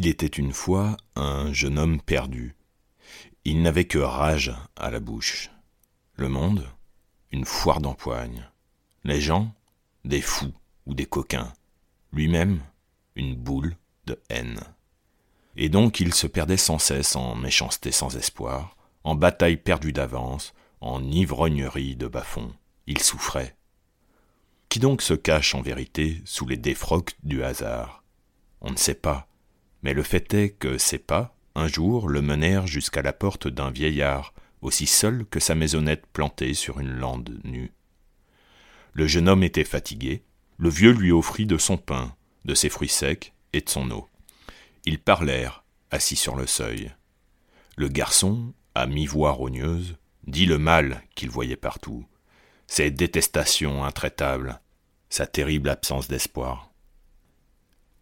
Il était une fois un jeune homme perdu. Il n'avait que rage à la bouche. Le monde, une foire d'empoigne. Les gens, des fous ou des coquins. Lui-même, une boule de haine. Et donc il se perdait sans cesse en méchanceté sans espoir, en bataille perdue d'avance, en ivrognerie de bas-fond. Il souffrait. Qui donc se cache en vérité sous les défroques du hasard? On ne sait pas, mais le fait est que ses pas, un jour, le menèrent jusqu'à la porte d'un vieillard, aussi seul que sa maisonnette plantée sur une lande nue. Le jeune homme était fatigué, le vieux lui offrit de son pain, de ses fruits secs et de son eau. Ils parlèrent, assis sur le seuil. Le garçon, à mi-voix rogneuse, dit le mal qu'il voyait partout, ses détestations intraitables, sa terrible absence d'espoir.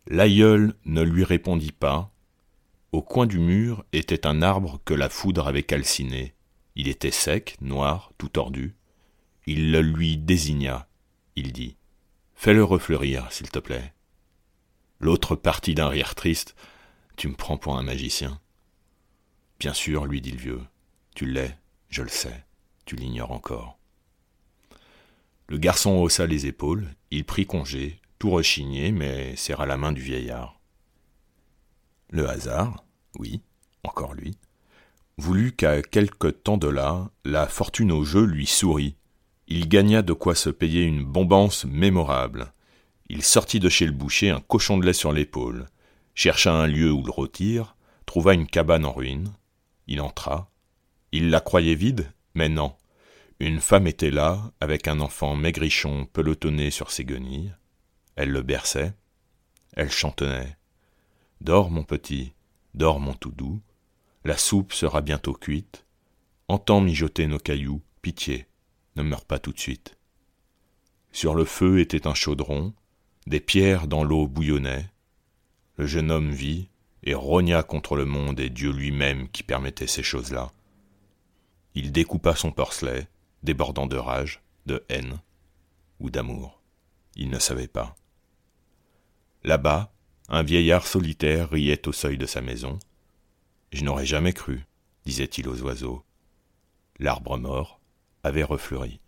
L'aïeul ne lui répondit pas. Au coin du mur était un arbre que la foudre avait calciné. Il était sec, noir, tout tordu. Il le lui désigna. Il dit Fais-le refleurir, s'il te plaît. L'autre partit d'un rire triste. Tu me prends pour un magicien. Bien sûr, lui dit le vieux. Tu l'es, je le sais. Tu l'ignores encore. Le garçon haussa les épaules, il prit congé, tout rechigné, mais serra la main du vieillard. Le hasard, oui, encore lui, voulut qu'à quelque temps de là, la fortune au jeu lui sourit. Il gagna de quoi se payer une bombance mémorable. Il sortit de chez le boucher un cochon de lait sur l'épaule, chercha un lieu où le rôtir, trouva une cabane en ruine. Il entra. Il la croyait vide, mais non. Une femme était là, avec un enfant maigrichon pelotonné sur ses guenilles. Elle le berçait. Elle chantonnait. Dors, mon petit, dors, mon tout doux. La soupe sera bientôt cuite. Entends mijoter nos cailloux, pitié, ne meurs pas tout de suite. Sur le feu était un chaudron, des pierres dans l'eau bouillonnaient. Le jeune homme vit et rogna contre le monde et Dieu lui-même qui permettait ces choses-là. Il découpa son porcelet, débordant de rage, de haine ou d'amour. Il ne savait pas. Là-bas, un vieillard solitaire riait au seuil de sa maison. Je n'aurais jamais cru, disait-il aux oiseaux. L'arbre mort avait refleuri.